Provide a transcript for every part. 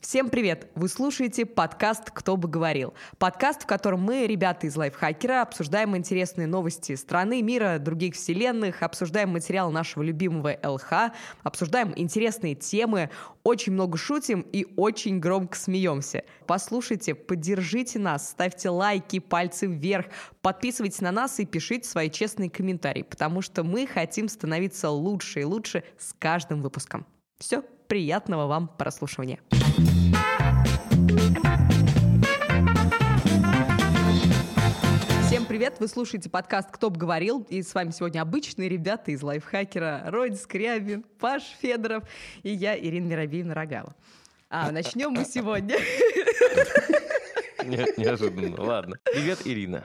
Всем привет! Вы слушаете подкаст «Кто бы говорил». Подкаст, в котором мы, ребята из Лайфхакера, обсуждаем интересные новости страны, мира, других вселенных, обсуждаем материал нашего любимого ЛХ, обсуждаем интересные темы, очень много шутим и очень громко смеемся. Послушайте, поддержите нас, ставьте лайки, пальцы вверх, подписывайтесь на нас и пишите свои честные комментарии, потому что мы хотим становиться лучше и лучше с каждым выпуском. Все, приятного вам прослушивания. Привет! Вы слушаете подкаст «Кто бы говорил?» И с вами сегодня обычные ребята из лайфхакера. Родин Скрябин, Паш Федоров и я, Ирина Миробеевна Рогава. А, начнем мы сегодня. Нет, неожиданно. Ладно. Привет, Ирина.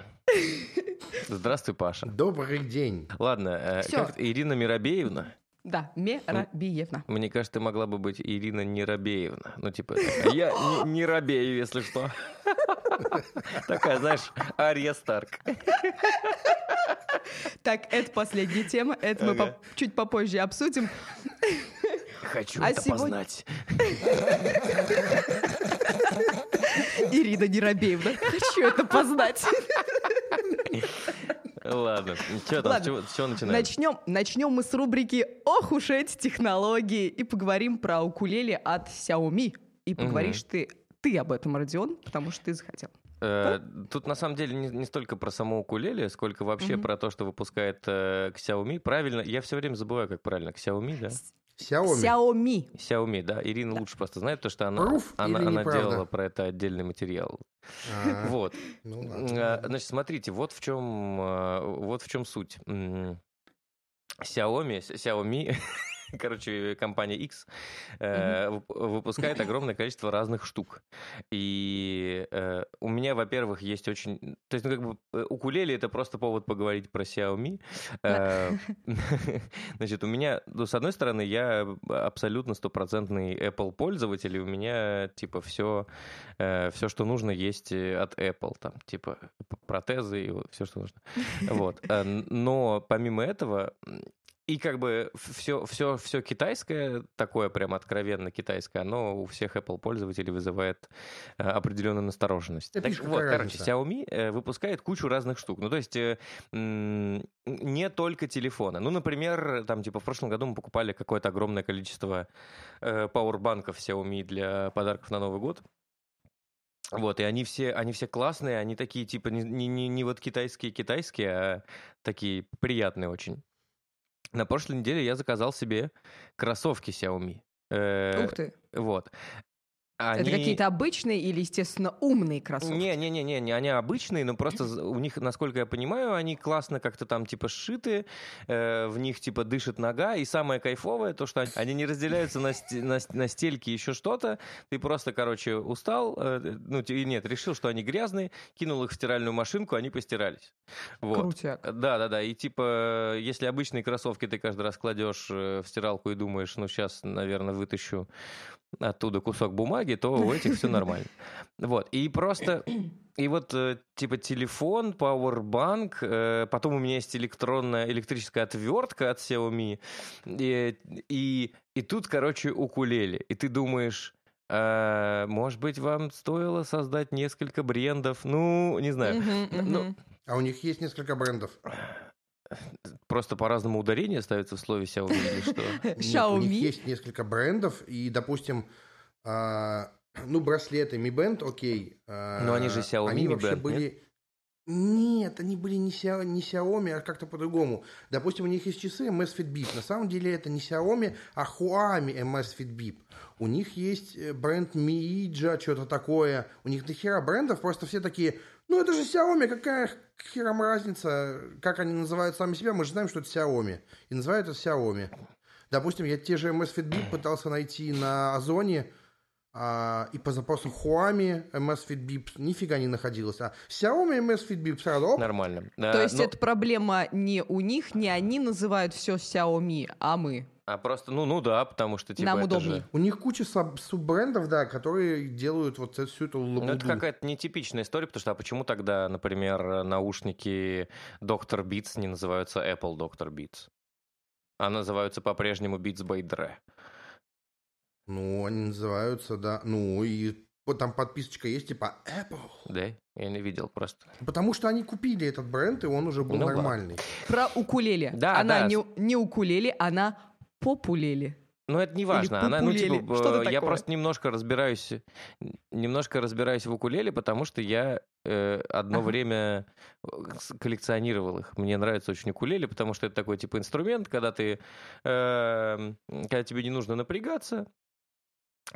Здравствуй, Паша. Добрый день. Ладно, э, Всё. как Ирина Миробеевна? Да, Мерабиевна. Мне кажется, ты могла бы быть Ирина Нерабеевна. Ну, типа, я не, не робею, если что. Такая, знаешь, Ария Старк. Так, это последняя тема. Это мы по- чуть попозже обсудим. Хочу А это сегодня- познать. Ирина Нерабеевна. Хочу это познать. Ладно, что там, Ладно. чего, чего начинаем? Начнем, начнем мы с рубрики «Ох уж эти технологии» и поговорим про укулеле от Xiaomi. И поговоришь ты, ты об этом, Родион, потому что ты захотел. Э, Тут на самом деле не, не столько про само укулеле, сколько вообще Мгм. про то, что выпускает э, Xiaomi. Правильно, я все время забываю, как правильно. Xiaomi, да? Xiaomi. Xiaomi. Xiaomi, да. Ирина лучше просто знает, потому что она, она, она неправда? делала про это отдельный материал. А, Вот. Ну А, ладно. Значит, смотрите, вот в чем, а, вот в чем суть. Xiaomi, Xiaomi, короче, компания X э, вып- выпускает огромное количество разных штук. И э, у меня, во-первых, есть очень... То есть, ну, как бы, э, укулеле — это просто повод поговорить про Xiaomi. Э, Значит, у меня, ну, с одной стороны, я абсолютно стопроцентный Apple пользователь, и у меня, типа, все, все, что нужно, есть от Apple, там, типа, протезы и все, что нужно. Вот. Но помимо этого, и как бы все, все, все китайское, такое прям откровенно китайское, оно у всех Apple пользователей вызывает э, определенную настороженность. Да Так вот, какая короче, разница? Xiaomi э, выпускает кучу разных штук. Ну, то есть э, не только телефоны. Ну, например, там, типа, в прошлом году мы покупали какое-то огромное количество э, пауэрбанков Xiaomi для подарков на Новый год. Вот, и они все, они все классные, они такие, типа, не, не- не вот китайские-китайские, а такие приятные очень. На прошлой неделе я заказал себе кроссовки Xiaomi. Э, Ух ты. Вот. Это Они- какие-то обычные или, естественно, умные кроссовки? не-не-не, не, они обычные, но просто у них, насколько я понимаю, они классно как-то там типа сшиты, э, в них типа дышит нога, и самое кайфовое то, что они- не разделяются на, на, на стельки еще что-то, ты просто, короче, устал, э, ну те- нет, решил, что они грязные, кинул их в стиральную машинку, они постирались. Вот. Крутяк. Да, да, да. И типа, если обычные кроссовки ты каждый раз кладешь э, в стиралку и думаешь, ну сейчас, наверное, вытащу оттуда кусок бумаги, то у этих все нормально. Вот. И просто. И вот, э, типа, телефон, пауэрбанк, э, потом у меня есть электронная, электрическая отвертка от Xiaomi, и, и, и тут, короче, укулеле. И ты думаешь, «А, может быть, вам стоило создать несколько брендов? Ну, не знаю. Мгм, Ну, мгм. А у них есть несколько брендов. Просто по-разному ударение ставится в слове Xiaomi или что? Нет, у Xiaomi. них есть несколько брендов, и, допустим, а, ну, браслеты Mi Band, окей. а, Но они же Xiaomi Они Mi вообще Band, были... Нет, они были не, Xia- не Xiaomi, а как-то по-другому. Допустим, у них есть часы MS Fitbit. На самом деле это не Xiaomi, а Huami MS Fitbit. У них есть э, бренд Miija, что-то такое. У них дохера брендов, просто все такие, ну это же Xiaomi, какая к херам разница, как они называют сами себя, мы же знаем, что это Xiaomi. И называют это Xiaomi. Допустим, я те же MS Fitbit пытался найти на Озоне, а, и по запросу Huami MS Fitbit нифига не находилось. А Xiaomi MS Fitbit сразу оп, Нормально. Да, То есть но- это проблема не у них, не они называют все Xiaomi, а мы. А просто, ну, ну да, потому что типа Нам это удобнее. же... У них куча саб- суббрендов, да, которые делают вот эту- всю эту Ну, лабуду. это какая-то нетипичная история, потому что а почему тогда, например, наушники Dr. Beats не называются Apple Dr. Beats? А называются по-прежнему Beats by Dre. Ну, они называются, да. Ну, и вот там подписочка есть, типа Apple. Да? Я не видел просто. Потому что они купили этот бренд, и он уже был Ну, нормальный. Про укулеле. Да, она да. Не, не укулеле, она популеле. Ну, это не важно. Она, ну, популели. типа, Что-то э, я такое. просто немножко разбираюсь, немножко разбираюсь в укулеле, потому что я э, одно Ага. время э, коллекционировал их. Мне нравится очень укулеле, потому что это такой типа инструмент, когда ты, э, когда тебе не нужно напрягаться,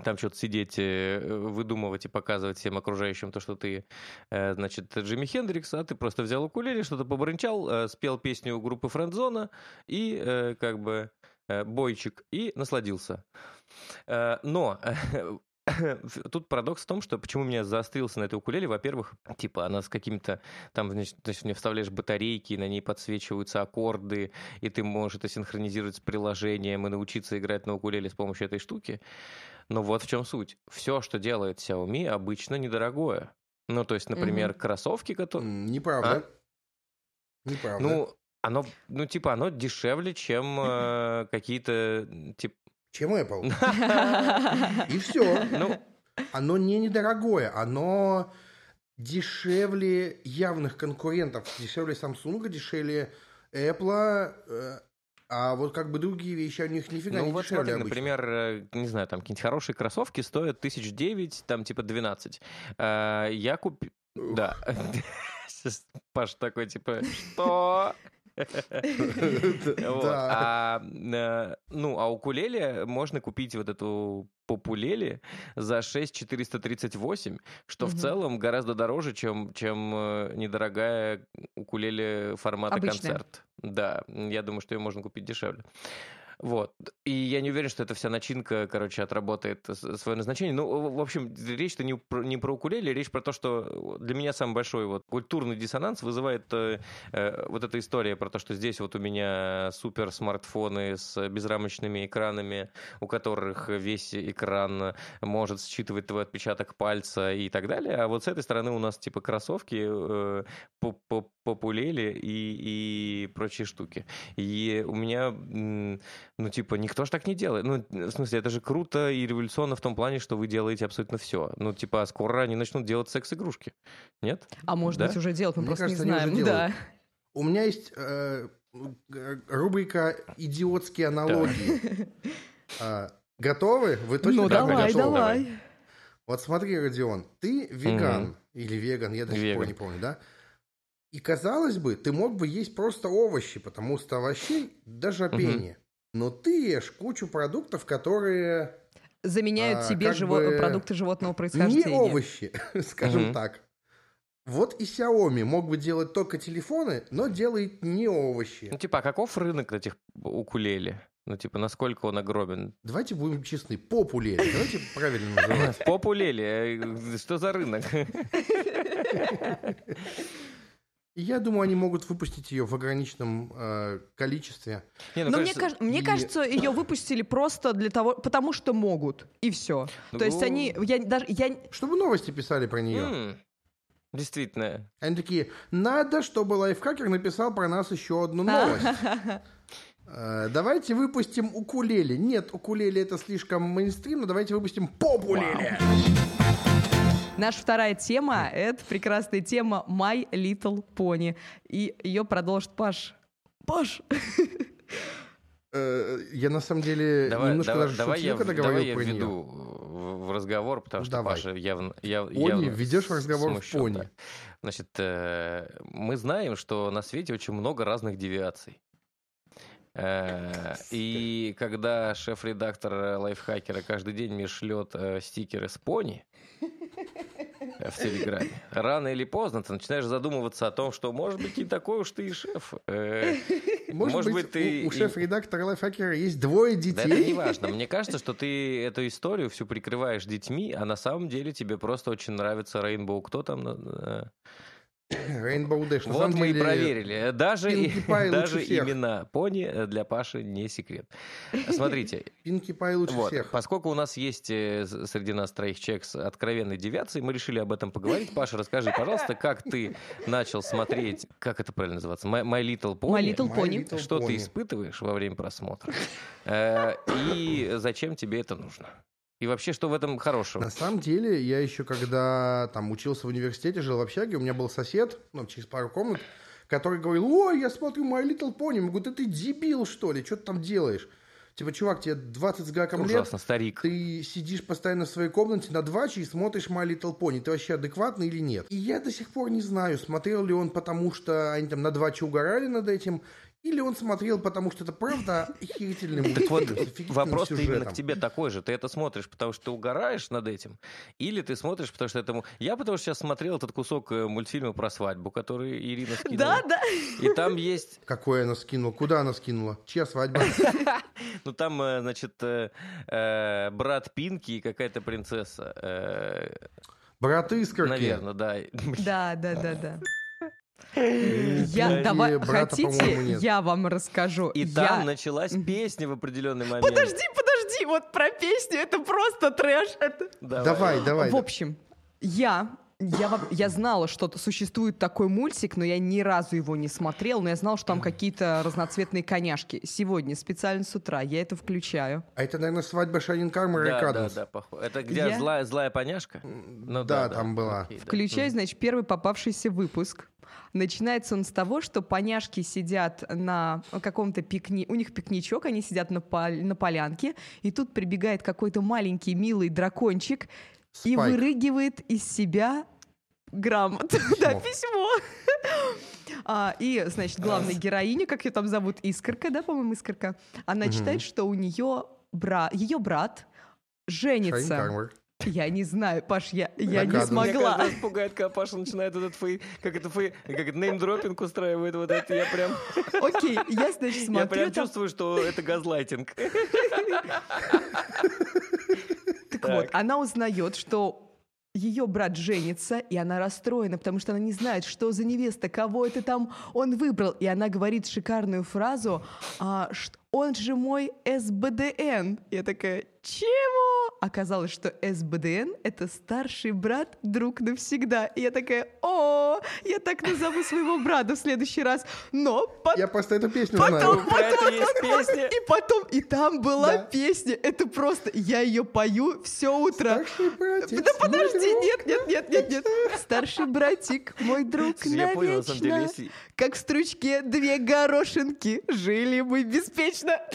там что-то сидеть, э, выдумывать и показывать всем окружающим то, что ты, э, значит, Джимми Хендрикс, а ты просто взял укулеле, что-то побрынчал, спел песню группы Френдзона и как бы бойчик и насладился. Э, Но тут парадокс в том, что почему меня заострился на этой укулеле, во-первых, типа она с какими-то, там, значит, значит, мне вставляешь батарейки, на ней подсвечиваются аккорды, и ты можешь это синхронизировать с приложением и научиться играть на укулеле с помощью этой штуки. Но вот в чем суть. Все, что делает Xiaomi, обычно недорогое. Ну, то есть, например, Мгм. кроссовки, которые... Неправда. Неправда. Ну, оно, ну, типа, оно дешевле, чем э, какие-то, типа... Чем Apple. И все. Ну, Оно не недорогое, оно дешевле явных конкурентов, дешевле Samsung, дешевле Apple, э, а вот как бы другие вещи у них нифига ну не вот дешевле смотри, например, э, не знаю, там какие-нибудь хорошие кроссовки стоят тысяч девять, там типа 12. А, Я купил... Да. Паш такой, типа, что? А, э, ну, а укулеле можно купить вот эту популеле за 6,438, что в целом гораздо дороже, чем, чем э, недорогая укулеле формата Обычная. концерт. Да, я думаю, что ее можно купить дешевле. Вот. И я не уверен, что эта вся начинка, короче, отработает свое назначение. Ну, в общем, речь-то не про, не про укулеле, речь про то, что для меня самый большой вот культурный диссонанс вызывает э, э, вот эта история про то, что здесь вот у меня супер смартфоны с безрамочными экранами, у которых весь экран может считывать твой отпечаток пальца и так далее. А вот с этой стороны у нас типа кроссовки, э, поп- поп- популели и, и прочие штуки. И у меня, ну, типа, никто ж так не делает. Ну, в смысле, это же круто и революционно в том плане, что вы делаете абсолютно все. Ну, типа, а скоро они начнут делать секс-игрушки. Нет? А может Да? быть, уже делают, мы Мне просто кажется, не знаем. Да. У меня есть э, рубрика «Идиотские аналогии». А, Готовы? Вы точно Ну, давай, готовы? давай. Вот смотри, Родион, ты веган Мгм. или веган, я до сих пор не помню, да? И казалось бы, ты мог бы есть просто овощи, потому что овощей до жопения. Но ты ешь кучу продуктов, которые Заменяют А, как живо- бы продукты животного не происхождения. овощи, скажем Мгм. так. Вот и Xiaomi мог бы делать только телефоны, но делает не овощи. Ну, типа, а каков рынок этих укулеле? Ну, типа, насколько он огромен? Давайте будем честны, популери. Давайте правильно называть. Популеле, э, что за рынок? И я думаю, они могут выпустить ее в ограниченном э, количестве. Не, ну, Но мне, кажется, каж- мне и- кажется, ее выпустили просто для того, потому что могут, и все. То есть Ну, они, я даже, я, Чтобы новости писали про нее. м, Действительно. Они такие, надо, чтобы лайфхакер написал про нас еще одну новость. Э, Давайте выпустим укулеле. Нет, укулеле это слишком мейнстрим, но давайте выпустим популеле. Наша вторая тема — это прекрасная тема My Little Pony. И ее продолжит Паш. Паш! Э, Я на самом деле Давай, немножко давай, даже давай я, шутил, когда давай говорил я про введу в, в разговор, потому что Давай. Паша явно, яв- Пони, явно ведешь с- разговор в смущен, пони. да. Значит, э, мы знаем, что на свете очень много разных девиаций. Э, И когда шеф-редактор лайфхакера каждый день мне шлет стикеры с пони в Телеграме, рано или поздно ты начинаешь задумываться о том, что, может быть, не такой уж ты и шеф. Э, Может, может быть, ты у, у шеф-редактора лайфхакера есть двое Да это детей. не важно. Мне кажется, что ты эту историю всю прикрываешь детьми, а на самом деле тебе просто очень нравится Рейнбоу. Кто там? Rainbow Dash. На Вот мы и деле, проверили. Даже, и- даже всех. имена пони э, для Паши не секрет. Смотрите, Пинки Пай лучше вот, всех. поскольку у нас есть э, среди нас троих человек с откровенной девиацией, мы решили об этом поговорить. Паша, расскажи, пожалуйста, как ты начал смотреть, как это правильно называется, My, My Little Pony? My Little My Pony. Little Что ты Pony. испытываешь во время просмотра? Э, И зачем тебе это нужно? И вообще, что в этом хорошего? На самом деле, я еще когда там учился в университете, жил в общаге, у меня был сосед, ну, через пару комнат, который говорил, ой, я смотрю My Little Pony. Да ты дебил, что ли, что ты там делаешь? Типа, чувак, тебе 20 с гаком лет, Ужасно, старик. ты сидишь постоянно в своей комнате на дваче и смотришь My Little Pony. Ты вообще адекватный или нет? И я до сих пор не знаю, смотрел ли он потому, что они там на дваче угорали над этим, или он смотрел, потому что это правда охерительный мультфильм Так вот, вопрос именно к тебе такой же. Ты это смотришь, потому что ты угораешь над этим? Или ты смотришь, потому что этому... Я потому что сейчас смотрел этот кусок э, мультфильма про свадьбу, который Ирина скинула. Да, да. И там есть... Какое она скинула? Куда она скинула? Чья свадьба? Ну, там, э, значит, э, брат Пинки и какая-то принцесса. Брат Искорки. Наверное, да. Да, да, да, да. Я, давай, брата, по-моему, хотите, я вам расскажу. И Я- там началась песня в определенный момент. Подожди, подожди, вот про песню, это просто трэш. Это... Давай, давай. В общем, я, я, я знала, что существует такой мультик, но я ни разу его не смотрела, но я знала, что там какие-то разноцветные коняшки. Сегодня, специально с утра, я это включаю. А это, наверное, свадьба Шанин Кармара и Да, да, да, похоже. Это где Я- злая, злая поняшка? Ну, да, там была. Окей, да. Включаю, значит, первый попавшийся выпуск. Начинается он с того, что поняшки сидят на каком-то пикни... У них пикничок, они сидят на, пол- на полянке, и тут прибегает какой-то маленький милый дракончик и Спайк. вырыгивает из себя грамоту. Да, письмо. А, и, значит, главная героиня, как ее там зовут, Искорка, да, по-моему, Искорка, она Мгм. читает, что у нее бра... ее брат женится. Я не знаю, Паш, я, я не. Меня смогла. раз пугает, когда Паша начинает этот фей, как это фей, как это неймдропинг устраивает, вот это я прям, Окей, я, значит, я смотрю прям там- чувствую, что это газлайтинг. Так, Так. вот, она узнает, что ее брат женится, и она расстроена, потому что она не знает, что за невеста, кого это там он выбрал. И она говорит шикарную фразу, а, ш- он же мой СБДН. Я такая, чего? Оказалось, что СБДН — это старший брат, друг навсегда. И я такая, о, я так назову своего брата в следующий раз. Но потом... Я просто эту песню Потом, знаю. Про это есть песня. И потом, и там была Да. песня. Это просто, я ее пою все утро. Старший братец, Да подожди, друг. нет, нет, нет, нет, нет. Старший братик, мой друг Я понял, на самом деле, навечно. если... Как в стручке две горошинки, жили мы беспечно.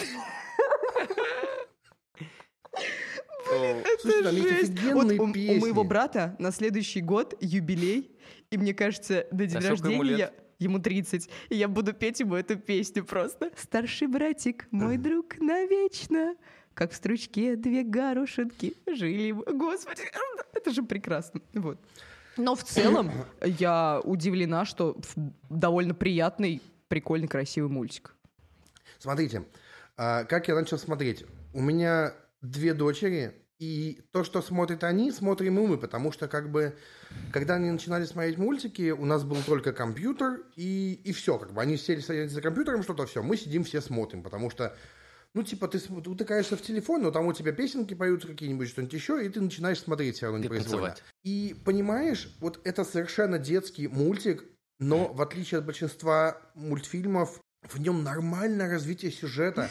О, Слушай, там есть Жесть. Вот у, у песни. моего брата на следующий год юбилей, и мне кажется, на день А ему рождения лет? я- ему 30, и я буду петь ему эту песню просто. Старший братик, мой друг навечно, как в стручке две горошинки жили мы. Господи, это же прекрасно. Вот. Но в целом я удивлена, что довольно приятный, прикольный, красивый мультик. Смотрите, а, как я начал смотреть. У меня две дочери, и то, что смотрят они, смотрим и мы, потому что как бы, когда они начинали смотреть мультики, у нас был только компьютер, и, и все, как бы они сели садятся за компьютером, что-то все, мы сидим все смотрим, потому что ну, типа, ты утыкаешься в телефон, но там у тебя песенки поются какие-нибудь, что-нибудь еще, и ты начинаешь смотреть все равно непроизвольно. И понимаешь, вот это совершенно детский мультик, но в отличие от большинства мультфильмов, в нем нормальное развитие сюжета.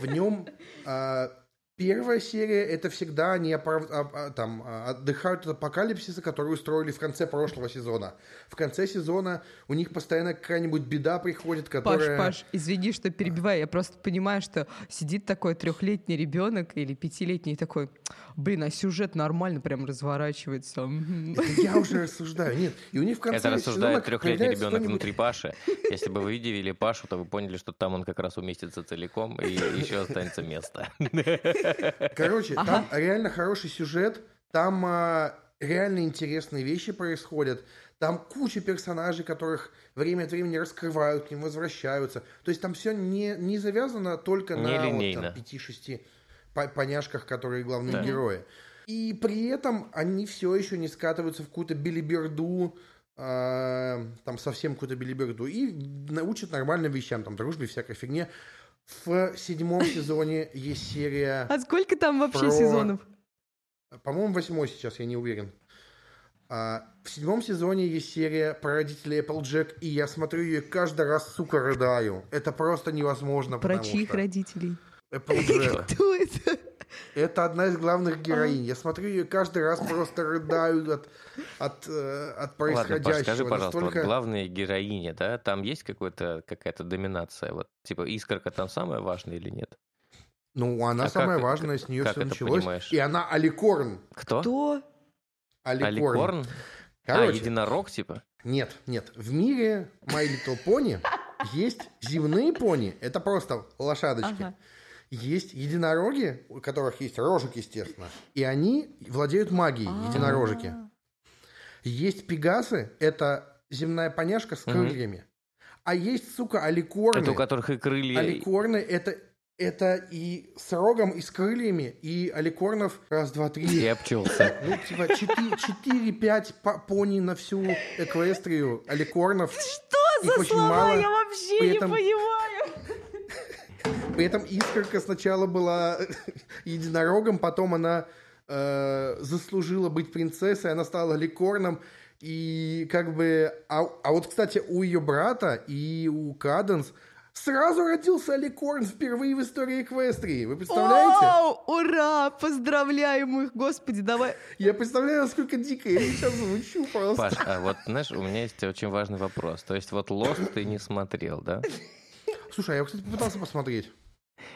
В нем а, первая серия это всегда они опор- а- а, там, а, отдыхают от апокалипсиса, который устроили в конце прошлого сезона. В конце сезона у них постоянно какая-нибудь беда приходит, которая... Паш, Паш, извини, что перебиваю. Я просто понимаю, что сидит такой трехлетний ребенок или пятилетний такой, блин, а сюжет нормально прям разворачивается. Мгм». Это я уже рассуждаю. Нет, и у них в конце Это рассуждает сезона трехлетний ребенок внутри Паши. Если бы вы видели Пашу, то вы поняли, что там он как раз уместится целиком, и еще останется место. Короче, там реально хороший сюжет, там а, реально интересные вещи происходят, там куча персонажей, которых время от времени раскрывают, к ним возвращаются. То есть там все не, не завязано только на вот, Нелинейно. там, пяти-шести по- поняшках, которые главные Да. герои. И при этом они все еще не скатываются в какую-то билиберду, а, там совсем какую-то билиберду, и научат нормальным вещам, там, дружбе, всякой фигне. В седьмом сезоне есть серия... А сколько там вообще Про- сезонов? По-моему, восьмой сейчас, я не уверен. А, в седьмом сезоне есть серия про родителей Applejack, и я смотрю ее каждый раз, сука, рыдаю. Это просто невозможно, Про чьих что родителей? Applejack. Кто это? Это одна из главных героинь. Я смотрю ее каждый раз просто рыдаю от, от, э, от происходящего. Ладно, Паш, скажи, пожалуйста, Настолько- вот главные героини, да, там есть какая-то доминация? Вот, типа, искорка там самая важная или нет? Ну, она А самая как- важная, с нее как все это началось. понимаешь? И она Аликорн. Кто? Кто? Аликорн. Аликорн? А, Короче, единорог, типа? нет, нет. В мире My Little Pony есть земные пони. Это просто лошадочки. Ага. Есть единороги, у которых есть рожик, естественно. И они владеют магией, А. единорожики. Есть пегасы, это земная поняшка с крыльями. А есть, сука, аликорны. Это у которых и крылья... Аликорны это, это и с рогом, и с крыльями, и аликорнов раз, два, три. Я обчелся. Ну, типа, 4-5 пони на всю эквестрию аликорнов. Что Их за слова? мало. Я вообще При не этом- понимаю. При этом Искорка сначала была единорогом, потом она э, заслужила быть принцессой, она стала ликорном. И как бы... А, а вот, кстати, у ее брата и у Каденс сразу родился Ликорн впервые в истории Эквестрии. Вы представляете? Вау, ура! Поздравляем их, господи, давай. Я представляю, насколько дико я сейчас звучу просто. Паш, а вот, знаешь, у меня есть очень важный вопрос. То есть вот Lost ты не смотрел, да? Слушай, а я, кстати, попытался посмотреть.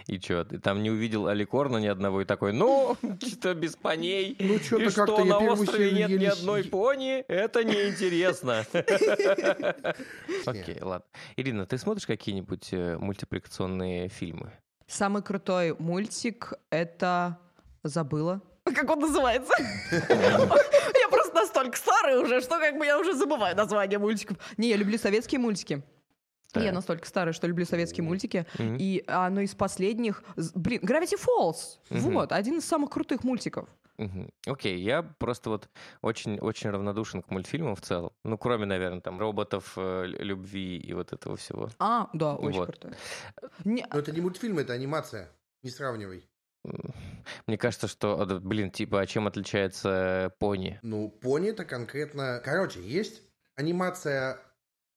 И что, ты там не увидел Аликорна ни одного и такой, ну, что без поней? Ну, чё-то и что, на острове нет ни одной пони? Это неинтересно. Окей, ладно. Ирина, ты смотришь какие-нибудь э, мультипликационные фильмы? Самый крутой мультик — это... Забыла. Как он называется? Я просто настолько старая уже, что как бы я уже забываю название мультиков. Не, я люблю советские мультики. Я Так. настолько старая, что люблю советские мультики. Мгм. И оно из последних... Блин, Gravity Falls. Мгм. Вот, один из самых крутых мультиков. Окей, я просто вот очень-очень равнодушен к мультфильмам в целом. Ну, кроме, наверное, там роботов, э, лю- любви и вот этого всего. А, да, очень Вот. крутой. Не- Но это не мультфильм, это анимация. Не сравнивай. Мне кажется, что, а, да, блин, типа, а чем отличается пони? Ну, пони это конкретно... Короче, есть анимация...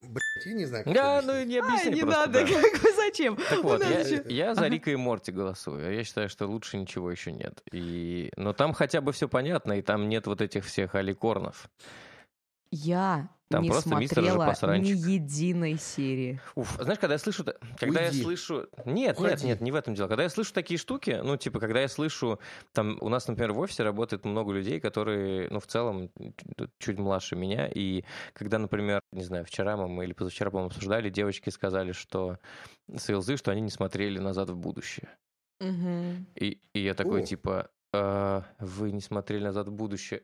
Блять, я не знаю, как Да, ну не Ай, объясни не просто, надо, да. как зачем? Так У вот, я, ещё- я за Ага. Рика и Морти голосую. а Я считаю, что лучше ничего еще нет. И... Но там хотя бы все понятно, и там нет вот этих всех аликорнов. Я Там не просто мистер же смотрела ни посранчик. единой серии. Уф, знаешь, когда я слышу, когда Уйди. я слышу, нет, нет, Уходи. нет, не в этом дело. Когда я слышу такие штуки, ну типа, когда я слышу, там у нас, например, в офисе работает много людей, которые, ну в целом чуть- чуть младше меня, и когда, например, не знаю, вчера мы или позавчера, по-моему, обсуждали, девочки сказали, что с ЛЗ, что они не смотрели назад в будущее, и, и я такой О. типа. «А, вы не смотрели назад в будущее.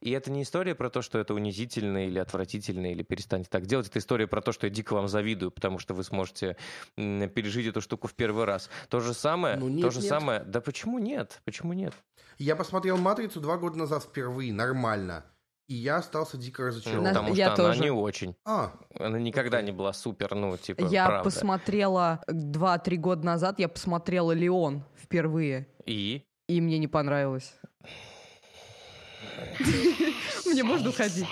И это не история про то, что это унизительно или отвратительно, или перестаньте так делать. Это история про то, что я дико вам завидую, потому что вы сможете пережить эту штуку в первый раз. То же самое, Ну, нет, то же нет. самое. Да почему нет? Почему нет? Я посмотрел «Матрицу» два года назад впервые, нормально. И я остался дико Ну, разочарован. На- потому я что она тоже. не очень. А, Она никогда не была супер, ну, типа, Я правда. посмотрела 2-3 года назад, я посмотрела «Леон» впервые, И? И мне не понравилось. Мне можно уходить.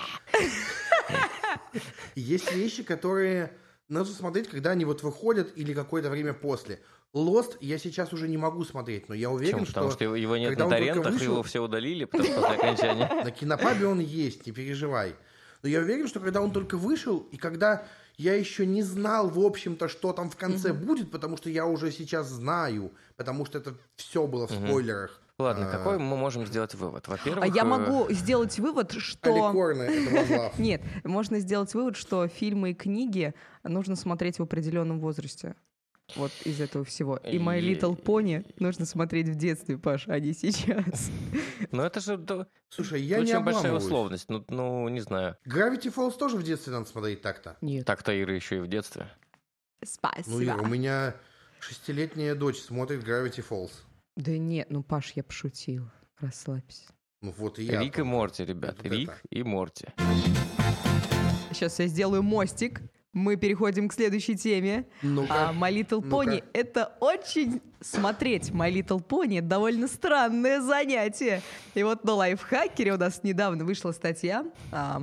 есть вещи, которые нужно смотреть, когда они вот выходят или какое-то время после. «Лост» я сейчас уже не могу смотреть, но я уверен, Почему? Потому что его- нет когда на он только торрентах, вышел- его все удалили, потому что после окончания. На кинопабе он есть, не переживай. Но я уверен, что когда он только вышел, и когда я еще не знал, в общем-то, что там в конце будет, потому что я уже сейчас знаю, потому что это все было в спойлерах. Ладно, А, какой мы можем сделать вывод? Во-первых... А я э, могу сделать вывод, что... Нет, можно сделать вывод, что фильмы и книги нужно смотреть в определенном возрасте. Вот из этого всего. И My И- Little Pony нужно смотреть в детстве, Паш, а не сейчас. Ну, это же Слушай, я не очень большая обламываюсь. условность. Ну, ну, не знаю. Gravity Falls тоже в детстве надо смотреть так-то. Нет. Так-то Ира еще и в детстве. Ну, Ира, у меня шестилетняя дочь смотрит Gravity Falls. Да нет, ну, Паш, я пошутил. Расслабься. Ну вот и я. Рик и Морти, ребят. Вот Рик это. и Морти. Сейчас я сделаю мостик. Мы переходим к следующей теме. Ну-ка. А My Little Ну-ка. Pony — это очень... Смотреть My Little Pony — довольно странное занятие. И вот на лайфхакере у нас недавно вышла статья а,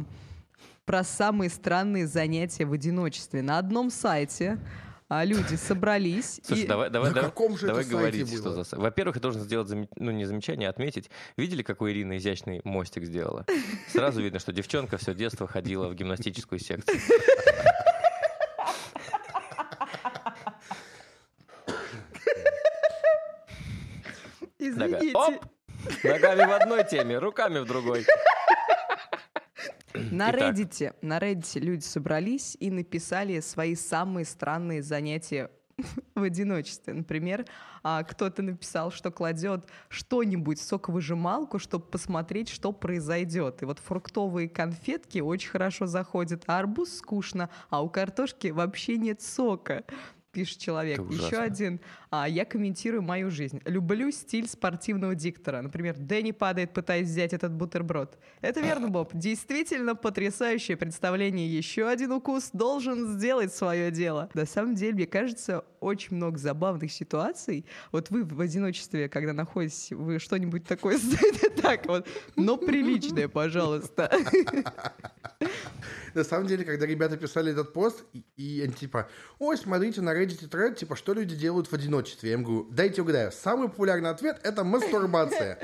про самые странные занятия в одиночестве. На одном сайте а, люди собрались. Слушай, и... давай, давай, На давай, каком же давай это сайте говорить, было? что за... Во-первых, я должен сделать, заме- ну, не замечание, а отметить. Видели, какой Ирина изящный мостик сделала? Сразу видно, что девчонка все детство ходила в гимнастическую секцию. Извините. Оп! Ногами в одной теме, руками в другой. На. Reddit, на Reddit люди собрались и написали свои самые странные занятия в одиночестве. Например, а, кто-то написал, что кладет что-нибудь в соковыжималку, чтобы посмотреть, что произойдет. И вот фруктовые конфетки очень хорошо заходят, а арбуз скучно, а у картошки вообще нет сока. Пишет человек. Еще один. А, я комментирую мою жизнь. Люблю стиль спортивного диктора. Например, Дэнни падает, пытаясь взять этот бутерброд. Это верно, Боб. Действительно потрясающее представление. Еще один укус должен сделать свое дело. На самом деле, мне кажется, очень много забавных ситуаций. Вот вы в одиночестве, когда находитесь, вы что-нибудь такое сделаете так вот, но приличное, пожалуйста. На самом деле, когда ребята писали этот пост, и, и они типа, ой, смотрите на Reddit тред, типа, что люди делают в одиночестве. Я им говорю, дайте угадаю, самый популярный ответ – это мастурбация.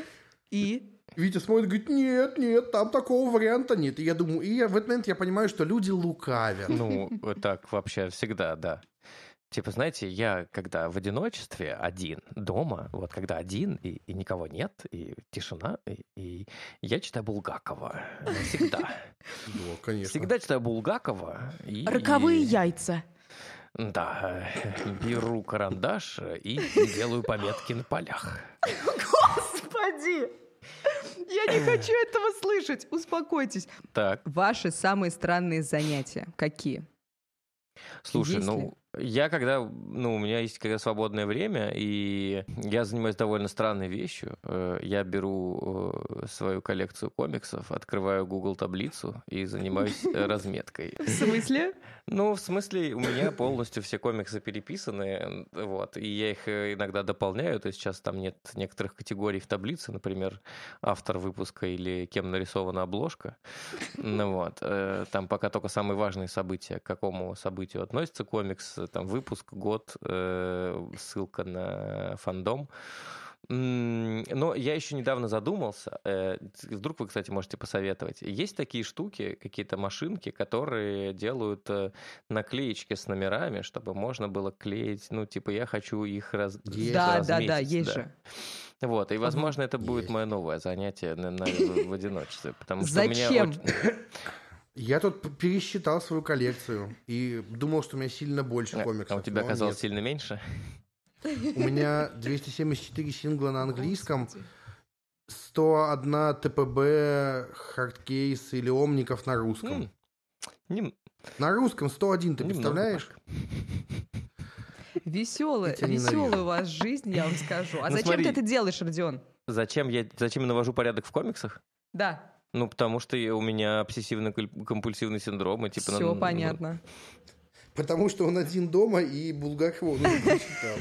И Витя смотрит, говорит, нет, нет, там такого варианта нет. И я думаю, и я, в этот момент я понимаю, что люди лукавят. Ну, так вообще всегда, да. Типа, знаете, я когда в одиночестве один дома, вот когда один и, и никого нет, и тишина, и, и я читаю Булгакова. Всегда. Да, конечно. Всегда читаю Булгакова. И, роковые и- яйца. Да, беру карандаш и делаю пометки на полях. Господи! Я не хочу этого слышать. Успокойтесь. Так, Ваши самые странные занятия какие? слушай, Есть ли? Я когда, ну, у меня есть когда свободное время, и я занимаюсь довольно странной вещью. Э, Я беру э, свою коллекцию комиксов, открываю Google таблицу и занимаюсь э, разметкой. В смысле? Ну, в смысле, у меня полностью все комиксы переписаны, вот, и я их иногда дополняю, то есть сейчас там нет некоторых категорий в таблице, например, автор выпуска или кем нарисована обложка, ну вот, там пока только самые важные события, к какому событию относится комикс, там выпуск, год, э, ссылка на фандом, Но я еще недавно задумался, э, вдруг вы, кстати, можете посоветовать. Есть такие штуки, какие-то машинки, которые делают э, наклеечки с номерами, чтобы можно было клеить, ну, типа, я хочу их раз... Есть. Да, да, да, есть да. же. Вот, и, возможно, это будет Есть. мое новое занятие на- на- в в одиночестве, потому что у меня Зачем? очень- Я тут пересчитал свою коллекцию и думал, что у меня сильно больше А комиксов. у тебя оказалось нет. сильно меньше? У меня 274 сингла на английском, 101 TPB, hardcase или омников на русском. М, нем- На русском 101, ты немного представляешь? Веселая, веселая у вас жизнь, я вам скажу. А Ну, зачем смотри. ты это делаешь, Родион? Зачем я, зачем я навожу порядок в комиксах? Да, Ну, потому что я- у меня обсессивно-компульсивный синдром. И, типа, все на- понятно. Потому что он один дома, и Булгакова он уже прочитал.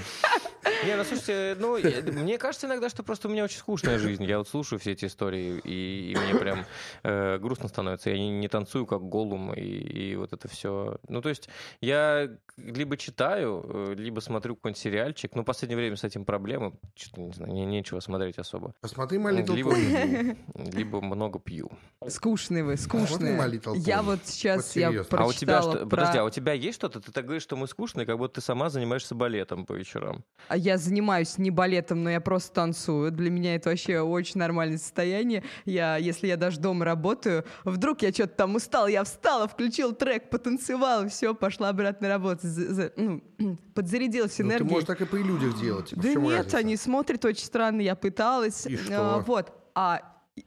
Не, ну слушайте, ну, мне кажется иногда, что просто у меня очень скучная жизнь. Я вот слушаю все эти истории, и, и мне прям э, грустно становится. Я не, не танцую как голум, и, и вот это все. Ну, то есть я либо читаю, э, либо смотрю какой-нибудь сериальчик. Ну, в последнее время с этим проблемы. Что-то, не знаю, не- нечего смотреть особо. Посмотри Little Либо, либо много пью. Скучные вы, Смотри скучные. Little Я вот сейчас Вот я серьезно. А у тебя прочитала что? про- Подожди, а у тебя есть что-то? Ты так говоришь, что мы скучные, как будто ты сама занимаешься балетом по вечерам. А Я занимаюсь не балетом, но я просто танцую. Для меня это вообще очень нормальное состояние. Я, если я даже дома работаю, вдруг я что-то там устал, я встала, включил трек, потанцевала, все, пошла обратно работать. За- за- ну, подзарядилась Ну, ты энергией. можешь так и при людях делать. типа, Да нет, разница? они смотрят очень странно, я пыталась. И А, что? вот. А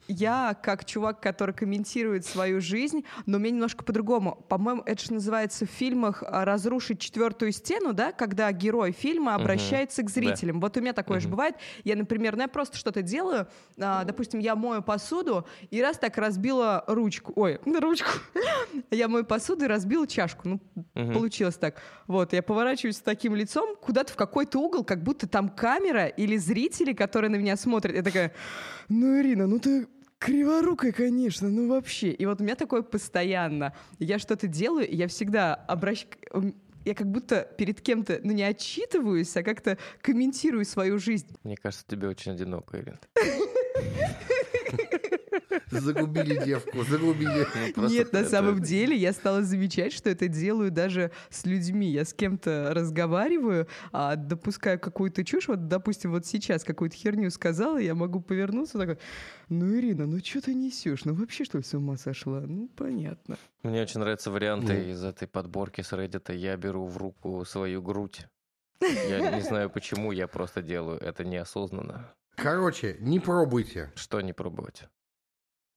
я, как чувак, который комментирует свою жизнь, но мне немножко по-другому. По-моему, это же называется в фильмах а, «Разрушить четвертую стену», да, когда герой фильма обращается к зрителям. Вот у меня такое же бывает. Я, например, ну, я просто что-то делаю, а, допустим, я мою посуду, и раз так разбила ручку, ой, ручку, я мою посуду и разбила чашку. Ну, Мгм. получилось так. Вот, я поворачиваюсь с таким лицом куда-то в какой-то угол, как будто там камера или зрители, которые на меня смотрят. Я такая, ну, Ирина, ну ты криворукая, конечно, ну вообще. И вот у меня такое постоянно. Я что-то делаю, я всегда обращаюсь... я как будто перед кем-то, ну, не отчитываюсь, а как-то комментирую свою жизнь. Мне кажется, тебе очень одиноко, Ирин. Загубили девку, загубили. Нет, на самом деле я стала замечать, что это делаю даже с людьми. Я с кем-то разговариваю, а допускаю какую-то чушь. Вот, допустим, вот сейчас какую-то херню сказала, я могу повернуться такой, ну, Ирина, ну что ты несешь? Ну вообще, что ли, с ума сошла? Ну, понятно. Мне очень нравятся варианты из этой подборки с Reddit. Я беру в руку свою грудь. Я не знаю почему, я просто делаю это неосознанно. Короче, не пробуйте. Что не пробовать?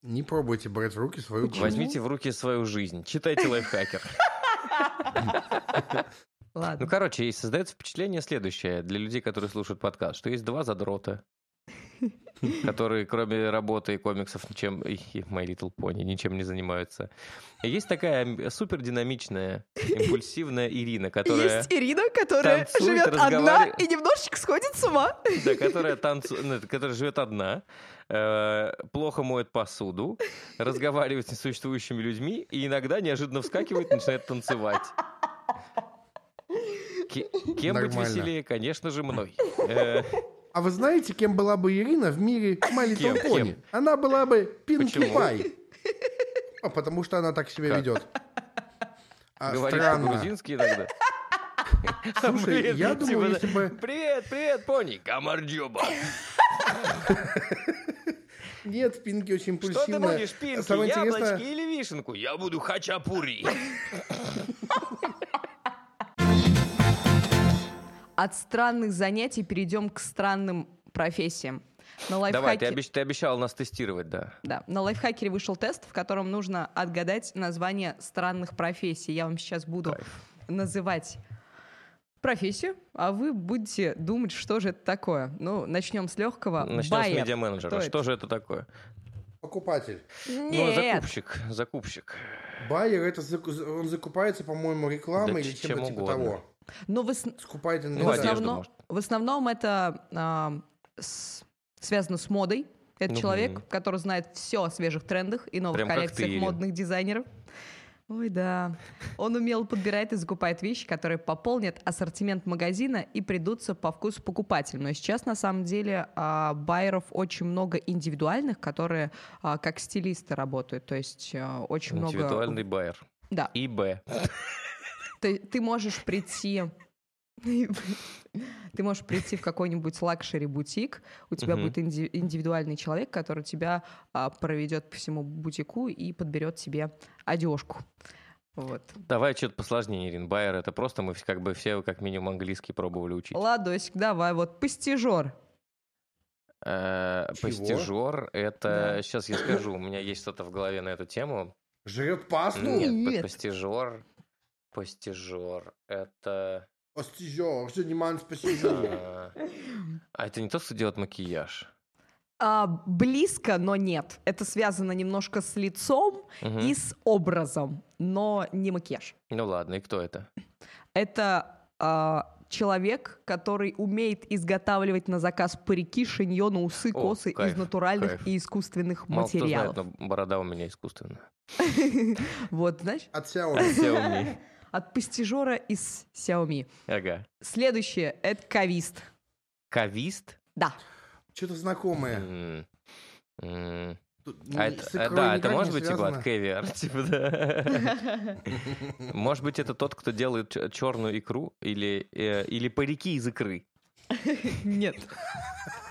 Не пробуйте брать в руки свою грудь. Возьмите в руки свою жизнь. Читайте лайфхакер. Ладно. Ну, короче, и создается впечатление следующее для людей, которые слушают подкаст, что есть два задрота, которые кроме работы и комиксов ничем, и My Little Pony, ничем не занимаются. И есть такая супер динамичная, импульсивная Ирина, которая, Есть Ирина, которая танцует, живет одна разговаривает. и немножечко сходит с ума. да, которая, танцу- ну, которая живет одна, э, плохо моет посуду, разговаривает с несуществующими людьми и иногда неожиданно вскакивает и начинает танцевать. Ке- Кем быть Нормально. веселее? Конечно же, мной. А вы знаете, кем была бы Ирина в мире My Little Кем? Pony? Кем? Она была бы Пинки? Пай. А, потому что она так себя Как? ведет. А, Говорит по-грузински иногда. Слушай, Блин, я типа, думаю, да, если бы... Привет, привет, пони, камарджоба. Нет, Пинки очень Что ты импульсивная. будешь, пинки, Самое яблочки интересное, или вишенку? Я буду хачапури. От странных занятий перейдем к странным профессиям. На лайфхаке... Давай, ты, обещ- ты обещал нас тестировать, да. Да, на лайфхакере вышел тест, в котором нужно отгадать название странных профессий. Я вам сейчас буду Кайф. называть профессию, а вы будете думать, что же это такое. Ну, начнем с легкого. Начнем с Байер. медиа-менеджера. Кто Что это? же это такое? покупатель. Ну, Нет, закупщик, закупщик. Байер, это он закупается, по-моему, рекламой Да или чем-то чем типа угодно. того. Но в, ос- Скупает Ну, в, одежду, основном, может. в основном это а, с- связано с модой. Это Мгм. человек, который знает все о свежих трендах и новых Прям ты, коллекциях Ирин. модных дизайнеров. Ой, да. Он умело подбирает и закупает вещи, которые пополнят ассортимент магазина и придутся по вкусу покупателю. Но сейчас, на самом деле, а, байеров очень много индивидуальных, которые а, как стилисты работают. То есть а, очень много... Интеллектуальный байер. Да. ИБ. Ты, ты можешь прийти... Ты можешь прийти в какой-нибудь luxury-бутик, у тебя Мгм. будет инди- индивидуальный человек, который тебя а, проведет по всему бутику и подберет тебе одежку. Вот. Давай что-то посложнее, Ирин. Байер это просто мы как бы все как минимум английский пробовали учить. Ладосик, давай, вот постижер. Э? Постижер это... Да. Сейчас я скажу, у меня есть что-то в голове на эту тему. Жрет пасту? Нет, Нет. постижер... Постижер это... Постижер, занимаемся постижер. А а это не тот, кто делает макияж. А, близко, но нет. Это связано немножко с лицом Мгм. и с образом, но не макияж. Ну ладно, и кто это? Это а, человек, который умеет изготавливать на заказ парики, шиньоны, усы, О, косы кайф, из натуральных кайф. и искусственных Мало кто материалов. знает, но борода у меня искусственная. Вот, знаешь, От Xiaomi. От постижера из Xiaomi. Ага. Следующее — это кавист. Кавист? Да. Что-то знакомое. Тут А это- да, это может быть типа связано. от кевиар, типа, да. Может быть, это тот, кто делает черную икру или, э, или парики из икры. Нет.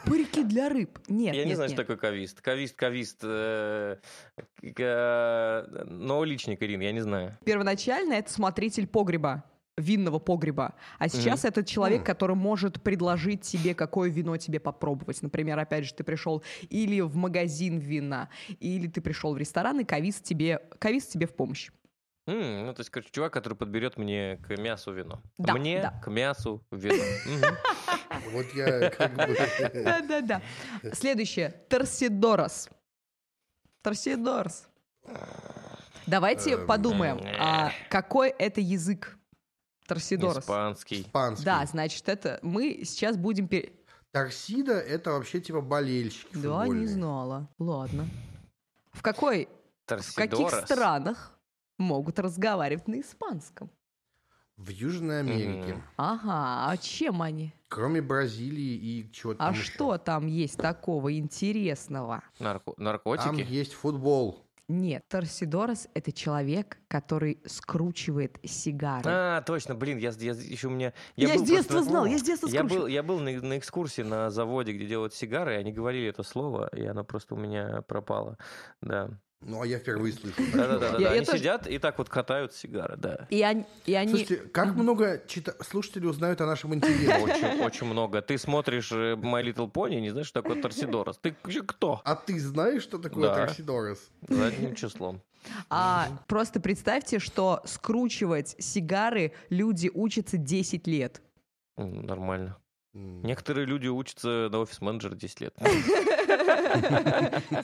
Парики для рыб. Нет, Я не нет, знаю, нет. что такое кавист. Кавист, кавист. э, э, Но личник, Ирин, я не знаю. Первоначально это смотритель погреба винного погреба. А сейчас это человек, который может предложить тебе, какое вино тебе попробовать. Например, опять же, ты пришел или в магазин вина, или ты пришел в ресторан, и кавист тебе, кавист тебе в помощь. М, Ну, то есть, короче, чувак, который подберет мне к мясу вино. Да, Мне да. к мясу вино. Вот я как бы... Да-да-да. Следующее. Торсидорос. Торсидорос. Давайте Эм, подумаем, э. а какой это язык? Торсидорос. Испанский. Испанский. Да, значит, это мы сейчас будем... Торсида это вообще типа болельщики Да, не знала. Ладно. В какой, в каких странах могут разговаривать на испанском? в Южной Америке. Мгм. Ага, а чем они? Кроме Бразилии и чего-то А там еще. что там есть такого интересного? Нарко- Там наркотики? есть футбол. Нет, Торсидорос — это человек, который скручивает сигары. А, точно, блин, я, я еще у меня... Я, был с детства просто- знал, я с детства Я был, я был на, на экскурсии на заводе, где делают сигары, и они говорили это слово, и оно просто у меня пропало. Да. Ну, а я впервые слышу. Да-да-да. Они тоже- сидят и так вот катают сигары, да. И они... И они... Слушайте, как много чита- слушателей узнают о нашем интеллекте? Очень, очень много. Ты смотришь э, My Little Pony, не знаешь, что такое Торсидорос. Ты вообще кто? А ты знаешь, что такое Да. Торсидорос? Задним числом. А просто представьте, что скручивать сигары люди учатся 10 лет. Нормально. Некоторые люди учатся на офис-менеджера 10 лет.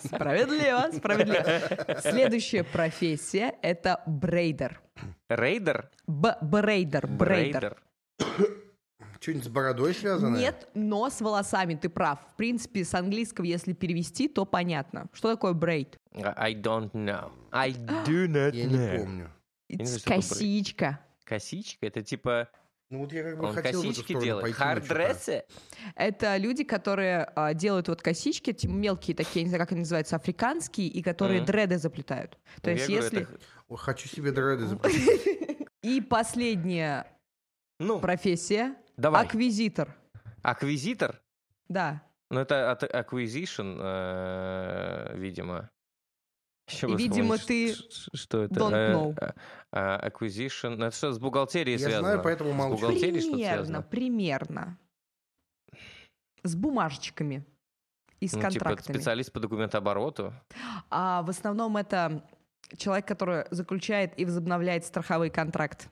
Справедливо, справедливо. Следующая профессия — это брейдер. Рейдер? Брейдер, брейдер. Брейдер. Что-нибудь с бородой связано? Нет, но с волосами, ты прав. В принципе, с английского, если перевести, то понятно. Что такое брейд? I don't know. I do not Я не know. помню. не брейд. косичка. Косичка? Это типа... Ну вот я как бы Он хотел косички делает? пойти, Хардрессы? Это люди, которые а, делают вот косички, эти мелкие такие, я не знаю, как они называются, африканские, и которые Мгм. дреды заплетают. То Я есть говорю, если... это- О, Хочу себе дреды запустить. И последняя Ну, профессия — давай. аквизитор. Аквизитор? Да. Ну, это acquisition, э, видимо. Ещё И, видимо, ты Что это? don't Э, know. э, Acquisition. Ну, это что, с бухгалтерией Я связано? знаю, поэтому С молчу. бухгалтерией что-то Примерно, примерно. С бумажечками и с Ну, типа контрактами. специалист по документообороту. А в основном это человек, который заключает и возобновляет страховой контракт.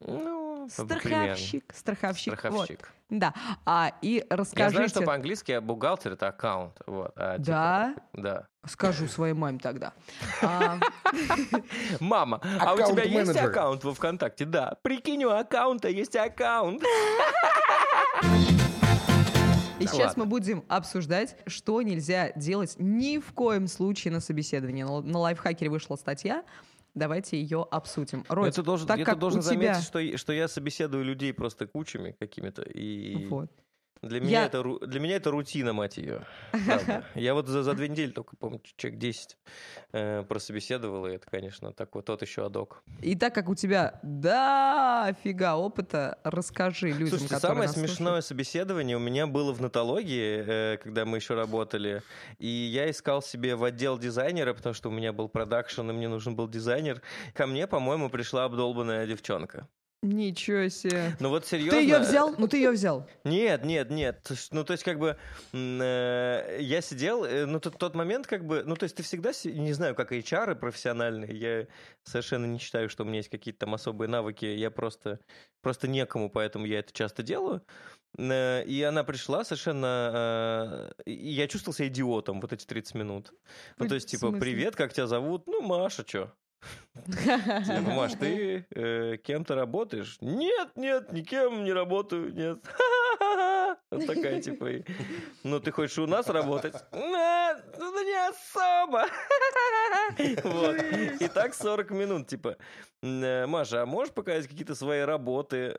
Ну, примерно. Страховщик, страховщик. вот. Страховщик. Да. А, и Я расскажите... знаю, что по-английски бухгалтер это аккаунт. Вот, а, типа, Да? да. Скажу своей маме тогда. А, Мама, а у тебя есть аккаунт во ВКонтакте? Да. Прикинь, у аккаунта есть аккаунт. И Да сейчас ладно. мы будем обсуждать, что нельзя делать ни в коем случае на собеседовании. На, на лайфхакере вышла статья. Давайте ее обсудим. Я тут должен, так как должен у тебя... заметить, что, я- что я собеседую людей просто кучами какими-то. И Вот. Для, меня Я- это, ру- для меня это рутина, мать ее. Правда. Я вот за, за две недели только, помню, человек 10 э, прособеседовал, и это, конечно, так вот тот еще адок. И так как у тебя да фига опыта, расскажи людям, Слушайте, самое смешное слушают. собеседование у меня было в натологии, э, когда мы еще работали. И я искал себе в отдел дизайнера, потому что у меня был продакшн, и мне нужен был дизайнер. Ко мне, по-моему, пришла обдолбанная девчонка. Ничего себе. Ну вот серьезно. Ты ее взял? Ну ты ее взял. Нет, нет, нет. Ну, то есть, как бы, э, я сидел, э, ну, тот, тот момент, как бы, ну, то есть, ты всегда, не знаю, как HR профессиональные, я совершенно не считаю, что у меня есть какие-то там особые навыки, я просто, просто некому, поэтому я это часто делаю. Э, И она пришла совершенно... э, я чувствовал себя идиотом вот эти 30 минут. Ну, то есть, типа, привет, как тебя зовут? Ну, Маша, что? Типа, Маш, ты э, кем-то работаешь? Нет, нет, никем не работаю, нет. Вот такая, типа, и, ну, ты хочешь у нас работать? «Нет, ну, не особо. Вот. И так 40 минут, типа, «М, Маша, а можешь показать какие-то свои работы?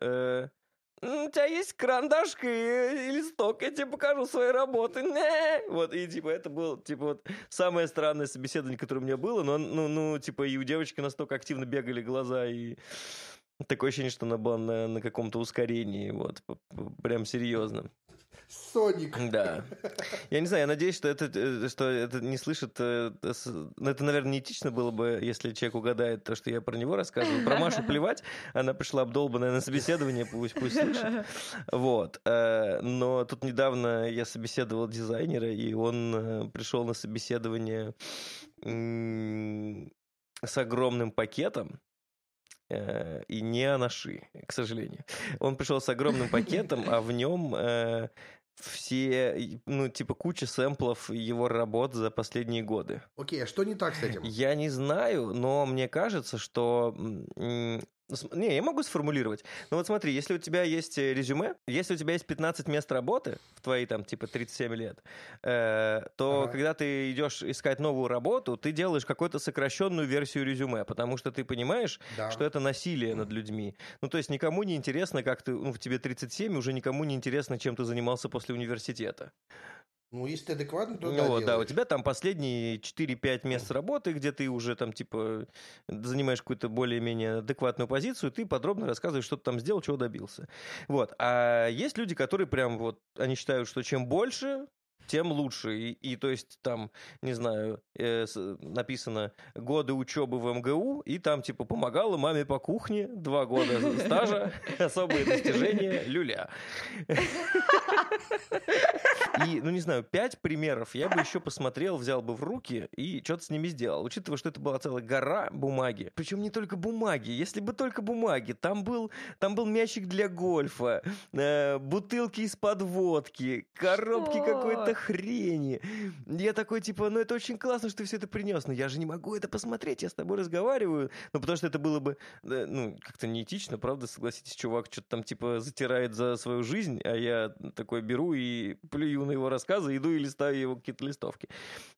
Э, «М, У тебя есть карандашка и, листок, я тебе покажу свои работы. Не. Вот, и типа это было, типа, вот самое странное собеседование, которое у меня было, но, ну, ну, типа, и у девочки настолько активно бегали глаза, и такое ощущение, что она была на, на каком-то ускорении, вот, прям серьезно. Соник. Да. Я не знаю, я надеюсь, что это, э, что это не слышит... э, Ну, это, наверное, неэтично было бы, если человек угадает то, что я про него рассказываю. Про Машу плевать. Она пришла обдолбанная на собеседование, пусть, пусть слышит. Вот. Э, Но тут недавно я собеседовал дизайнера, и он пришел на собеседование с огромным пакетом, и не анаши, к сожалению. Он пришел с огромным пакетом, а в нем э, все, ну, типа, куча сэмплов его работ за последние годы. Окей, а что не так с этим? Я не знаю, но мне кажется, что Не, я могу сформулировать. Но вот смотри, если у тебя есть э, резюме, если у тебя есть 15 мест работы в твои там типа 37 лет, э, то Ага. когда ты идешь искать новую работу, ты делаешь какую-то сокращенную версию резюме, потому что ты понимаешь, Да. что это насилие над людьми. Ну, то есть никому не интересно, как ты, ну, в тебе 37, уже никому не интересно, чем ты занимался после университета. Ну, если ты адекватный, то Ну да, вот, да, у тебя там последние 4-5 мест работы, где ты уже там, типа, занимаешь какую-то более-менее адекватную позицию, ты подробно рассказываешь, что ты там сделал, чего добился. Вот. А есть люди, которые прям вот, они считают, что чем больше, тем лучше. И, и, то есть там, не знаю, э, с- написано годы учебы в МГУ, и там типа помогала маме по кухне, два года стажа, особые достижения, люля. И, ну не знаю, пять примеров я бы еще посмотрел, взял бы в руки и что-то с ними сделал. Учитывая, что это была целая гора бумаги. Причем не только бумаги. Если бы только бумаги. Там был, там был мячик для гольфа, э, бутылки из-под водки, коробки какой-то хрени. Я такой, типа, ну это очень классно, что ты все это принес, но я же не могу это посмотреть, я с тобой разговариваю. Ну потому что это было бы, ну, как-то неэтично, правда, согласитесь, чувак что-то там, типа, затирает за свою жизнь, а я такой беру и плюю на его рассказы, иду и листаю его какие-то листовки.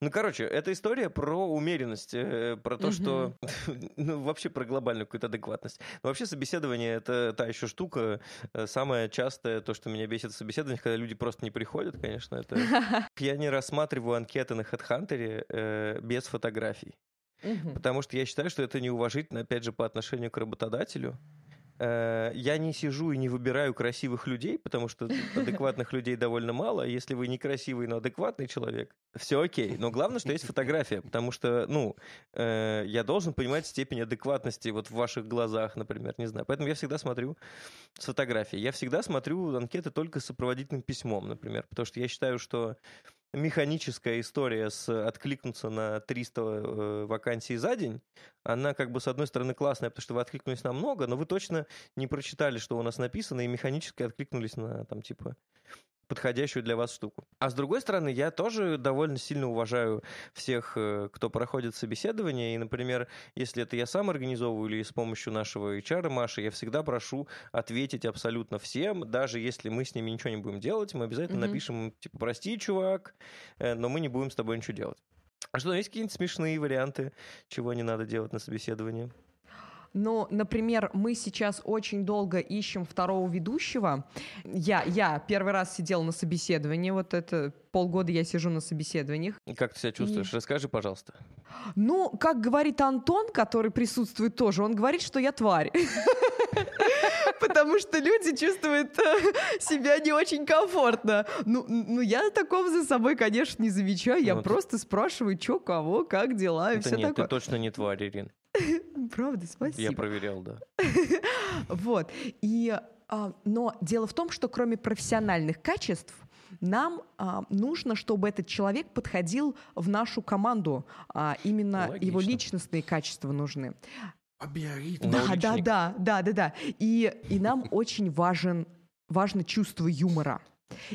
Ну, короче, это история про умеренность, э, про то, что, ну, вообще про глобальную какую-то адекватность. Но вообще собеседование — это та еще штука. Э, Самое частое, то, что меня бесит в собеседованиях, когда люди просто не приходят, конечно, это... Я не рассматриваю анкеты на HeadHunter э, без фотографий. Мгм. Потому что я считаю, что это неуважительно, опять же, по отношению к работодателю. Э, Я не сижу и не выбираю красивых людей, потому что адекватных людей довольно мало. Если вы некрасивый, но адекватный человек, все окей. Но главное, что есть фотография, потому что, ну, э, я должен понимать степень адекватности вот в ваших глазах, например, не знаю. Поэтому я всегда смотрю с фотографией. Я всегда смотрю анкеты только с сопроводительным письмом, например, потому что я считаю, что механическая история с откликнуться на 300 э, вакансий за день, она как бы с одной стороны классная, потому что вы откликнулись на много, но вы точно не прочитали, что у нас написано, и механически откликнулись на там типа подходящую для вас штуку. А с другой стороны, я тоже довольно сильно уважаю всех, э, кто проходит собеседование. И, например, если это я сам организовываю или с помощью нашего HR Маши, я всегда прошу ответить абсолютно всем, даже если мы с ними ничего не будем делать, мы обязательно Мгм. напишем, типа, прости, чувак, э, но мы не будем с тобой ничего делать. А что, есть какие-нибудь смешные варианты, чего не надо делать на собеседовании? Ну, например, мы сейчас очень долго ищем второго ведущего. Я, я первый раз сидела на собеседовании, вот это полгода я сижу на собеседованиях. И Как ты себя чувствуешь? Расскажи, пожалуйста. Ну, как говорит Антон, который присутствует тоже, он говорит, что я тварь. Потому что люди чувствуют э, себя не очень комфортно. Ну, ну, я такого за собой, конечно, не замечаю. Я просто спрашиваю, что, кого, как дела и Это все нет, такое. ты точно не тварь, Ирин. Правда, спасибо. Я проверял, да. Вот. И, а, но дело в том, что кроме профессиональных качеств, нам а, нужно, чтобы этот человек подходил в нашу команду. А, именно его Логично. личностные качества нужны. А биоритм? Да, да, да, да, да, да. И, и нам очень важен, важно чувство юмора.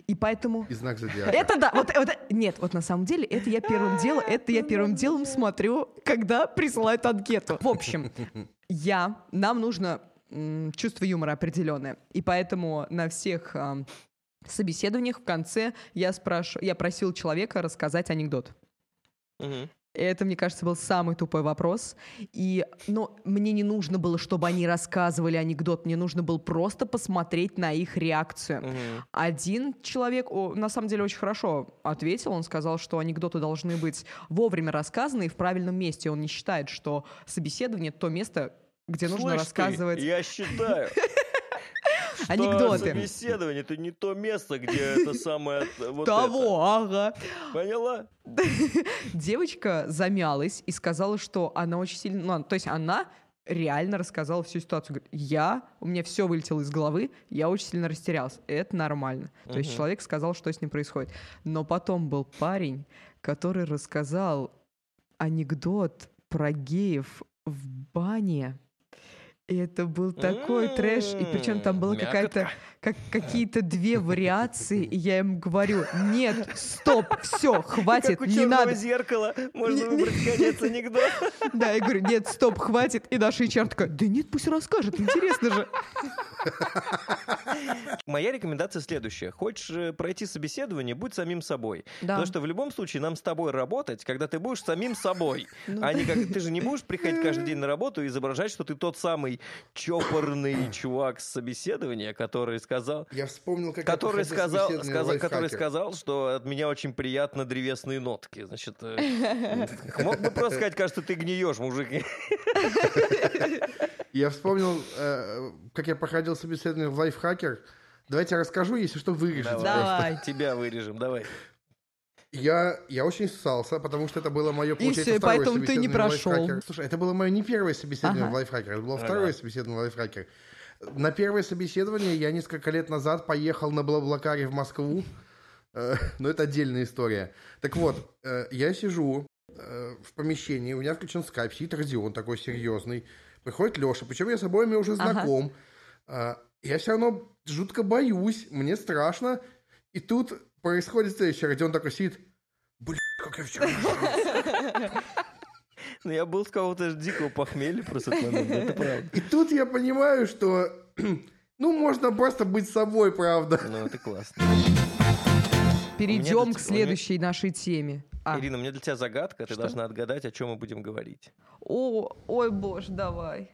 И поэтому... И знак зодиака. Это да, вот, вот, нет, вот на самом деле это я первым делом, это я первым делом смотрю, когда присылают анкету. В общем, я, нам нужно м, чувство юмора определенное, и поэтому на всех ам, собеседованиях в конце я спрашиваю, я просил человека рассказать анекдот. Мгм. Это, мне кажется, был самый тупой вопрос. И, но мне не нужно было, чтобы они рассказывали анекдот. Мне нужно было просто посмотреть на их реакцию. Мгм. Один человек, о, на самом деле, очень хорошо ответил. Он сказал, что анекдоты должны быть вовремя рассказаны и в правильном месте. Он не считает, что собеседование — то место, где нужно Слышь ты, рассказывать я считаю, анекдоты. собеседование это не то место, где это самое вот Того, ага. Поняла? Девочка замялась и сказала, что она очень сильно... Ну, то есть она реально рассказала всю ситуацию. Говорит, я, у меня все вылетело из головы, я очень сильно растерялась. Это нормально. То есть человек сказал, что с ним происходит. Но потом был парень, который рассказал анекдот про геев в бане. И это был такой трэш, и причем там была какая-то как, какие-то две вариации, и я им говорю, нет, стоп, все, хватит, как у не надо. зеркала, можно выбрать конец анекдота. Да, я говорю, нет, стоп, хватит, и наша HR такая, да нет, пусть расскажет, интересно же. Моя рекомендация следующая. Хочешь э, пройти собеседование, будь самим собой. Да. Потому что в любом случае нам с тобой работать, когда ты будешь самим собой. А не как ты же не будешь приходить каждый день на работу и изображать, что ты тот самый чопорный чувак с собеседования, который сказал... Я вспомнил, как Который сказал, сказал, который сказал, что от меня очень приятно древесные нотки. Значит, э, мог бы просто сказать, кажется, ты гниешь, мужик. Я вспомнил, э, как я проходил собеседование в лайфхакер. Давайте я расскажу, если что, вырежете. Давай. Тебя вырежем, давай. Я, я очень ссался, потому что это было мое, получается, и второе поэтому ты не прошел. Слушай, это было мое не первое собеседование Ага. в лайфхакер, это было Ага. второе собеседование в лайфхакер. На первое собеседование я несколько лет назад поехал на Блаблакаре в Москву, Э, но это отдельная история. Так вот, э, я сижу э, в помещении, у меня включен скайп, сидит Родион такой серьезный, приходит Леша, причем я с обоими уже Ага. знаком. А, Я все равно жутко боюсь, мне страшно. И тут происходит следующее. Родион такой сидит, блин, как я вчера Ну, я был с какого-то дикого похмелья просто в этот момент, это правда. И тут я понимаю, что, ну, можно просто быть собой, правда. Ну, это классно. Перейдем к следующей нашей теме. А. Ирина, у меня для тебя загадка, ты Что? должна отгадать, о чем мы будем говорить. О, ой, боже, давай.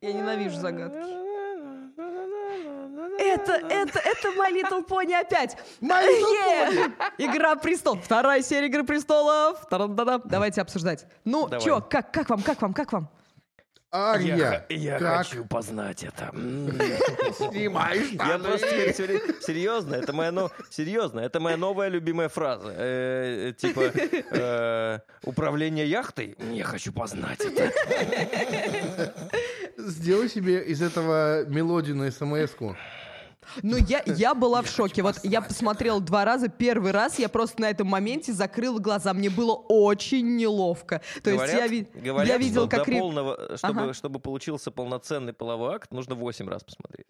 Я ненавижу загадки. Это, это, это My Little Pony опять. My Little Е! Игра престолов. Вторая серия Игры престолов. Давайте обсуждать. Ну, Давай. чё, как, как вам, как вам, как вам? Ария, я как хочу познать это. снимаешь Я просто серьезно, это моя но серьезно, это моя новая любимая фраза. Э, э, типа э, управление яхтой. Я хочу познать это. Сделай себе из этого мелодию на смс-ку. Ну, я, я была в шоке. Вот я посмотрела два раза. Первый раз я просто на этом моменте закрыла глаза. Мне было очень неловко. То есть я, я видела, что как... до полного, чтобы, Ага. чтобы получился полноценный половой акт, нужно 8 раз посмотреть.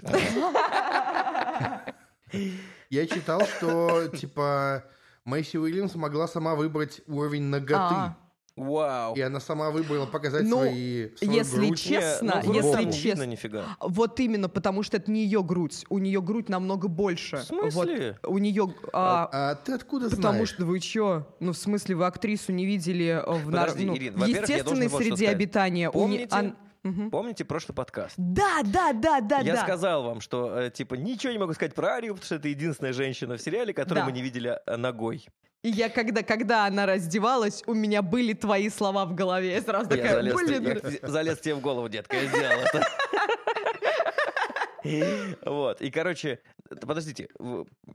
Я читал, что, типа, Мэйси Уильямс могла сама выбрать уровень ноготы. А. Вау. И она сама выбрала показать Ну, свои, свою если грудь. честно, Не, ну, если там честно- нифига. Вот именно, потому что это не ее грудь. У нее грудь намного больше. В смысле? Вот, у нее... а, А ты откуда Потому знаешь? что вы чё? Ну, в смысле, вы актрису не видели э, в, нар- Подожди, ну, Ирин, естественной среде сказать. обитания. У не- Помните? Мгм. Помните прошлый подкаст? Да, да, да, да, Я да. сказал вам, что э, типа ничего не могу сказать про Арию, потому что это единственная женщина в сериале, которую Да. мы не видели э, ногой. И я, когда, когда она раздевалась, у меня были твои слова в голове. Я сразу Я такая, залез, блин. я залез тебе в голову, детка, я сделал это. Вот, и, короче, подождите,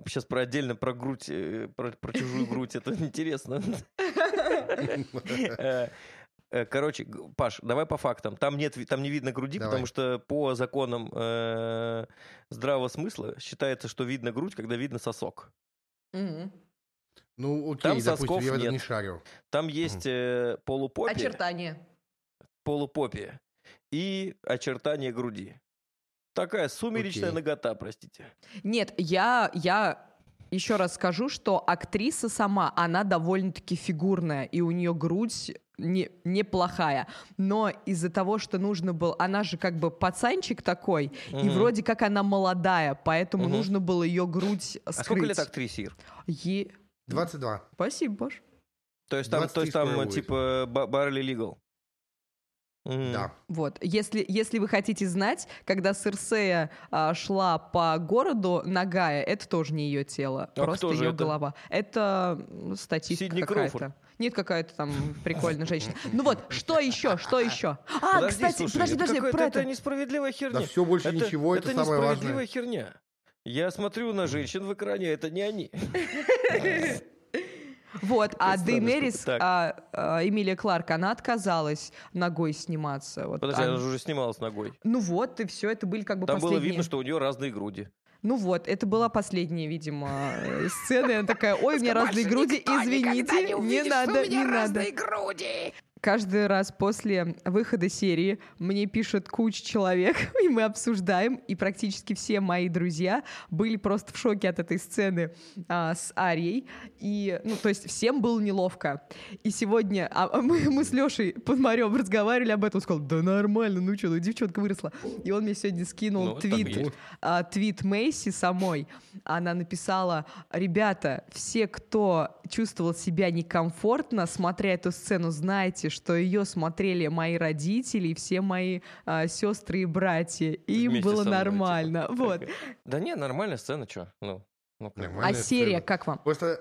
сейчас про отдельно про грудь, э, про, про чужую грудь, это интересно. Э, э, Короче, Паш, давай по фактам. Там нет, там не видно груди, Давай. потому что по законам э, здравого смысла считается, что видно грудь, когда видно сосок. Мгм. Ну, окей, Там допустим, сосков я в этом нет. не шарю. Там есть э, полупопия, Очертания. полупопия и очертания груди. Такая сумеречная Окей. нагота, простите. Нет, я, я еще раз скажу, что актриса сама, она довольно-таки фигурная, и у нее грудь не, неплохая. Но из-за того, что нужно было... Она же как бы пацанчик такой, и Мгм. вроде как она молодая, поэтому Мгм. нужно было ее грудь А скрыть. сколько лет актрисе, Ир? Е- 22. Спасибо, Паш. То есть там, то 23 есть там будет. типа ба- Барли Лигал. М. Да. Вот, если, если вы хотите знать, когда Серсея а, шла по городу нагая, это тоже не ее тело, А просто ее это? голова. Это статистика Сидни какая-то. Кроуфорд. Нет, какая-то там прикольная женщина. Ну вот, что еще, что еще? А, Подожди, кстати, слушай, подожди, это подожди, какая-то- про это это. несправедливая херня. Да все, больше это, ничего, это, самое несправедливая важное. херня. Я смотрю на женщин в экране, это не они. Вот, а Дейнерис, а, а, Эмилия Кларк, она отказалась ногой сниматься. Подожди, она- же уже снималась ногой. Ну вот, и все, это были как бы Там было последние. видно, что у нее разные груди. Ну вот, это была последняя, видимо, э, сцена. Она такая, ой, у меня разные груди, извините, не надо, не надо. Каждый раз после выхода серии мне пишет куча человек, и мы обсуждаем, и практически все мои друзья были просто в шоке от этой сцены а, с Арией, и, ну, то есть всем было неловко. И сегодня а, а мы, мы с Лешей под Марем разговаривали об этом, он сказал, да нормально, ну что, ну девчонка выросла. И он мне сегодня скинул Ну, твит, а, твит Мэйси самой. Она написала, ребята, все, кто чувствовал себя некомфортно, смотря эту сцену, знайте, что ее смотрели мои родители и все мои а, сестры и братья. И им было мной, нормально. типа. вот. Да не, нормальная сцена, что? Ну, ну. А серия, сцена. как вам? Просто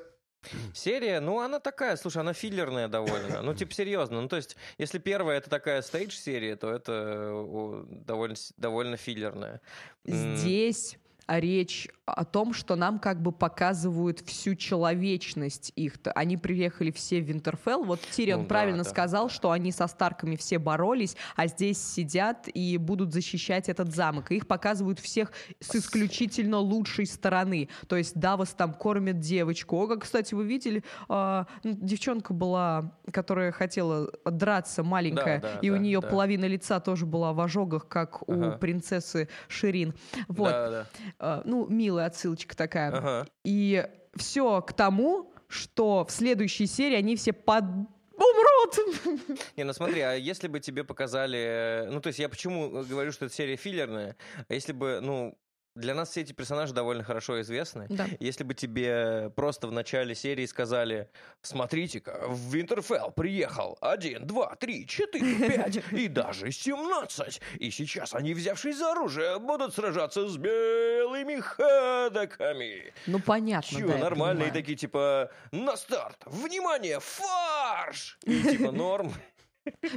Серия, ну, она такая, слушай, она филлерная довольно. Ну, типа, серьезно. Ну, то есть, если первая это такая стейдж-серия, то это довольно, довольно филлерная. Здесь речь о том, что нам как бы показывают всю человечность их. -то. Они приехали все в Винтерфелл. Вот Тирион Ну правильно да, сказал, да. что они со Старками все боролись, а здесь сидят и будут защищать этот замок. И их показывают всех с исключительно лучшей стороны. То есть Давос там кормит девочку. О, как, кстати, вы видели, ну, девчонка была, которая хотела драться, маленькая, Да, да, и у да, нее да. половина лица тоже была в ожогах, как у Ага. принцессы Ширин. Вот. Да, да. Э, ну, милая отсылочка такая. Ага. И все к тому, что в следующей серии они все под... умрут. Не, ну смотри, а если бы тебе показали... Ну, то есть я почему говорю, что эта серия филлерная? А если бы, ну, для нас все эти персонажи довольно хорошо известны. Да. Если бы тебе просто в начале серии сказали, смотрите-ка, в Винтерфелл приехал один, два, три, четыре, пять и даже семнадцать. И сейчас они, взявшись за оружие, будут сражаться с белыми ходоками. Ну, понятно, Чё, да, нормальные такие, типа, на старт, внимание, фарш! И типа норм.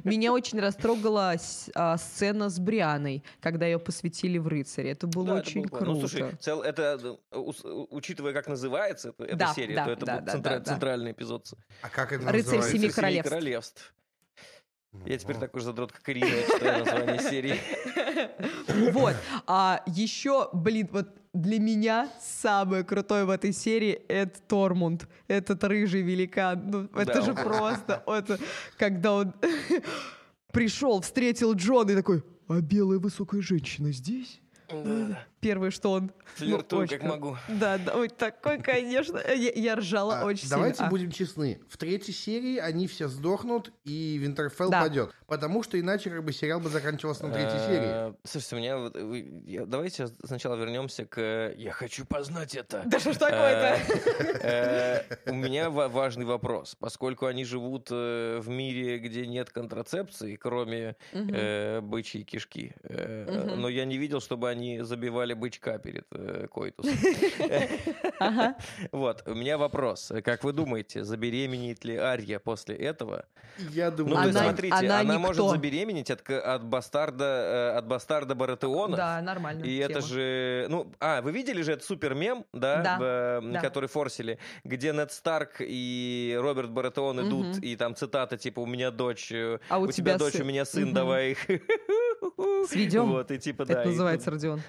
Меня очень растрогала а, сцена с Брианой, когда ее посвятили в рыцаре. Это было Да, это очень было классно. круто. Ну, слушай, цел, это, э, ус- учитывая, как называется эта, Да, серия, да, то это да, был да, центра- да, да. центральный эпизод. А как это Рыцарь называется? Семи «Рыцарь королевств». королевств. Я теперь Ну, такой же задрот, как Ирина, читаю название серии. Вот. А еще, блин, вот для меня самое крутое в этой серии это Тормунд. Этот рыжий великан. Ну, это Да, же он- просто. Это когда он пришел, встретил Джон и такой, а белая высокая женщина здесь? Да, Первое, что он... ну, Флиртую, очень как могу. Да, да, ой, такой, конечно. Я, я ржала А, очень Давайте сильно. А, будем честны. В третьей серии они все сдохнут, и Винтерфелл Да. падет. Потому что иначе как бы сериал бы заканчивался на третьей серии. Э, Слушайте, у меня... Давайте сначала вернемся к э, «Я хочу познать это». Да что ж такое-то? Э, У меня ва- важный вопрос. Поскольку они живут э, в мире, где нет контрацепции, кроме э, бычьей кишки, э, но я не видел, чтобы они забивали бычка перед э, койтусом. Ага. Вот, у меня вопрос. Как вы думаете, забеременеет ли Арья после этого? Я Ну, думаю, Она- смотрите, она может забеременеть от, к- от бастарда, э, от бастарда Баратеона. Да, нормально. И это же, ну, а, вы видели же этот супер мем, да, Да, который форсили, где Нед Старк и Роберт Баратеон идут, и там цитата типа «У меня дочь, э, А у тебя дочь, сын». у меня сын, давай их». Сведем? Вот, и типа, да. Это и- называется Родион.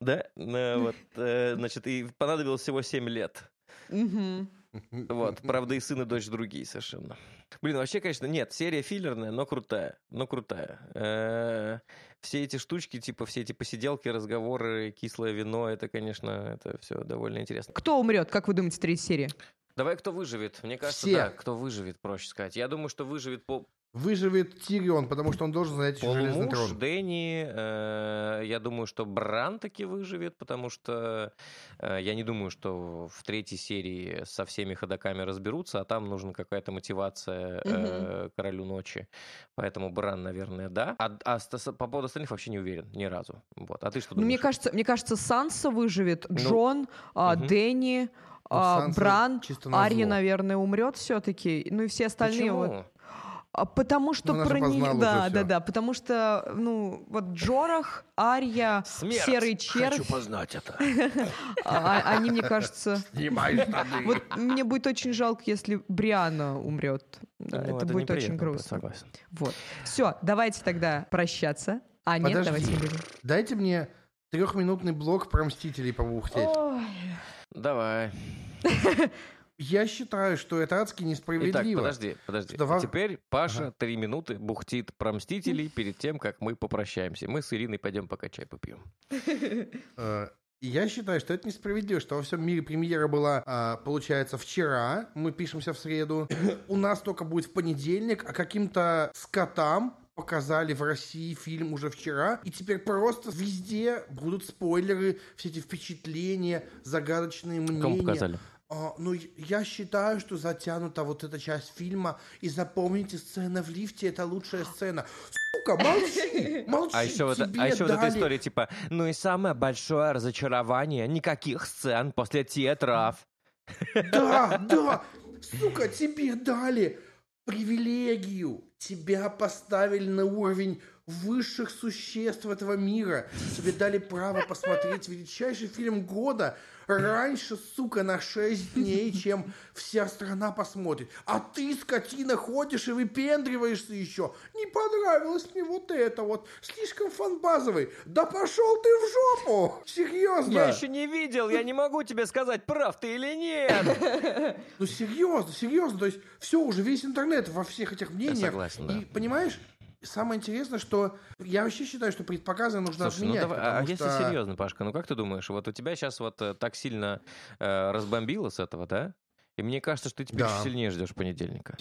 Да, э, вот, э, значит, и понадобилось всего 7 лет. Мгм. Вот, правда, и сын, и дочь другие совершенно. Блин, вообще, конечно, нет, серия филлерная, но крутая, но крутая. Э, Все эти штучки, типа все эти посиделки, разговоры, кислое вино, это, конечно, это все довольно интересно. Кто умрет, как вы думаете, третьей серии? Давай, кто выживет? Мне кажется, Все. да, кто выживет, проще сказать. Я думаю, что выживет по Выживет Тирион, потому что он должен занять еще железный трон. Дэнни. э, Я думаю, что Бран таки выживет, потому что э, я не думаю, что в третьей серии со всеми ходоками разберутся, а там нужна какая-то мотивация э, королю ночи. Поэтому Бран, наверное, да. А, а с- с- по поводу остальных вообще не уверен ни разу. Вот. А ты что Ну, мне думаешь? кажется, мне кажется, Санса выживет, Ну, Джон, а, мгм. Дэнни, Ну, а, Бран. Ария, наверное, умрет все-таки. Ну и все остальные Почему? вот. А, Потому что Ну, она про нее, познала да, да, да, потому что, ну, вот Джорах, Ария, Смерть. Серый Червь, познать это. а- а- они, мне кажется, Снимай штаны. вот мне будет очень жалко, если Бриана умрет. Да, Ну, это, будет очень грустно. Согласен. Вот. Все, давайте тогда прощаться. А, нет, давайте не будем. Дайте мне трехминутный блок про Мстителей побухтеть. Давай. Я считаю, что это адски Итак, несправедливо. подожди, подожди. Давай- Теперь Паша Ага. три минуты бухтит про Мстителей перед тем, как мы попрощаемся. Мы с Ириной пойдем пока чай попьем. Э, Я считаю, что это несправедливо, что во всем мире премьера была, а, получается, вчера, мы пишемся в среду, у нас только будет в понедельник, а каким-то скотам показали в России фильм уже вчера, и теперь просто везде будут спойлеры, все эти впечатления, загадочные мнения. Кому показали? А, ну, я считаю, что затянута вот эта часть фильма, и запомните, сцена в лифте – это лучшая сцена. Сука, молчи, молчи, А еще, вот, а еще вот эта дали- история, типа, ну и самое большое разочарование, никаких сцен после театров. Да, да, сука, тебе дали привилегию. Тебя поставили на уровень высших существ этого мира. Тебе дали право посмотреть величайший фильм года раньше, сука, на 6 дней, чем вся страна посмотрит. А ты, скотина, ходишь и выпендриваешься еще. Не понравилось мне вот это вот. Слишком фанбазовый. Да пошел ты в жопу! Серьезно. Я еще не видел, я не могу тебе сказать, прав ты или нет. Ну серьезно, серьезно, то есть все уже весь интернет во всех этих мнениях. согласен, да. И понимаешь, самое интересное, что я вообще считаю, что предпоказы нужно Слушай, ну отменять. давай, а потому если что- серьезно, Пашка, ну как ты думаешь, вот у тебя сейчас вот э, так сильно э, разбомбило с этого, да? И мне кажется, что ты теперь Да. еще сильнее ждешь понедельника.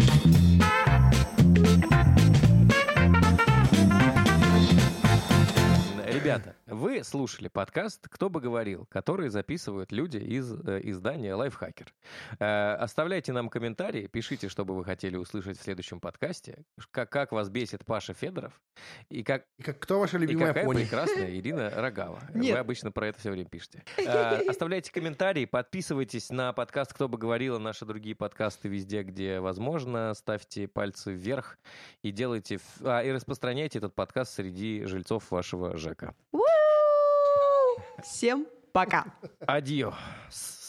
Ребята, вы слушали подкаст «Кто бы говорил», который записывают люди из э, издания «Лайфхакер». Э, оставляйте нам комментарии, пишите, что бы вы хотели услышать в следующем подкасте, как, как вас бесит Паша Федоров, и как, И как, кто ваша и любимая какая пони? прекрасная Ирина Рогава. Нет. Вы обычно про это все время пишете. А, Оставляйте комментарии, подписывайтесь на подкаст «Кто бы говорил», наши другие подкасты везде, где возможно. Ставьте пальцы вверх и делайте... а, и распространяйте этот подкаст среди жильцов вашего ЖЭКа. Всем пока! Адьос.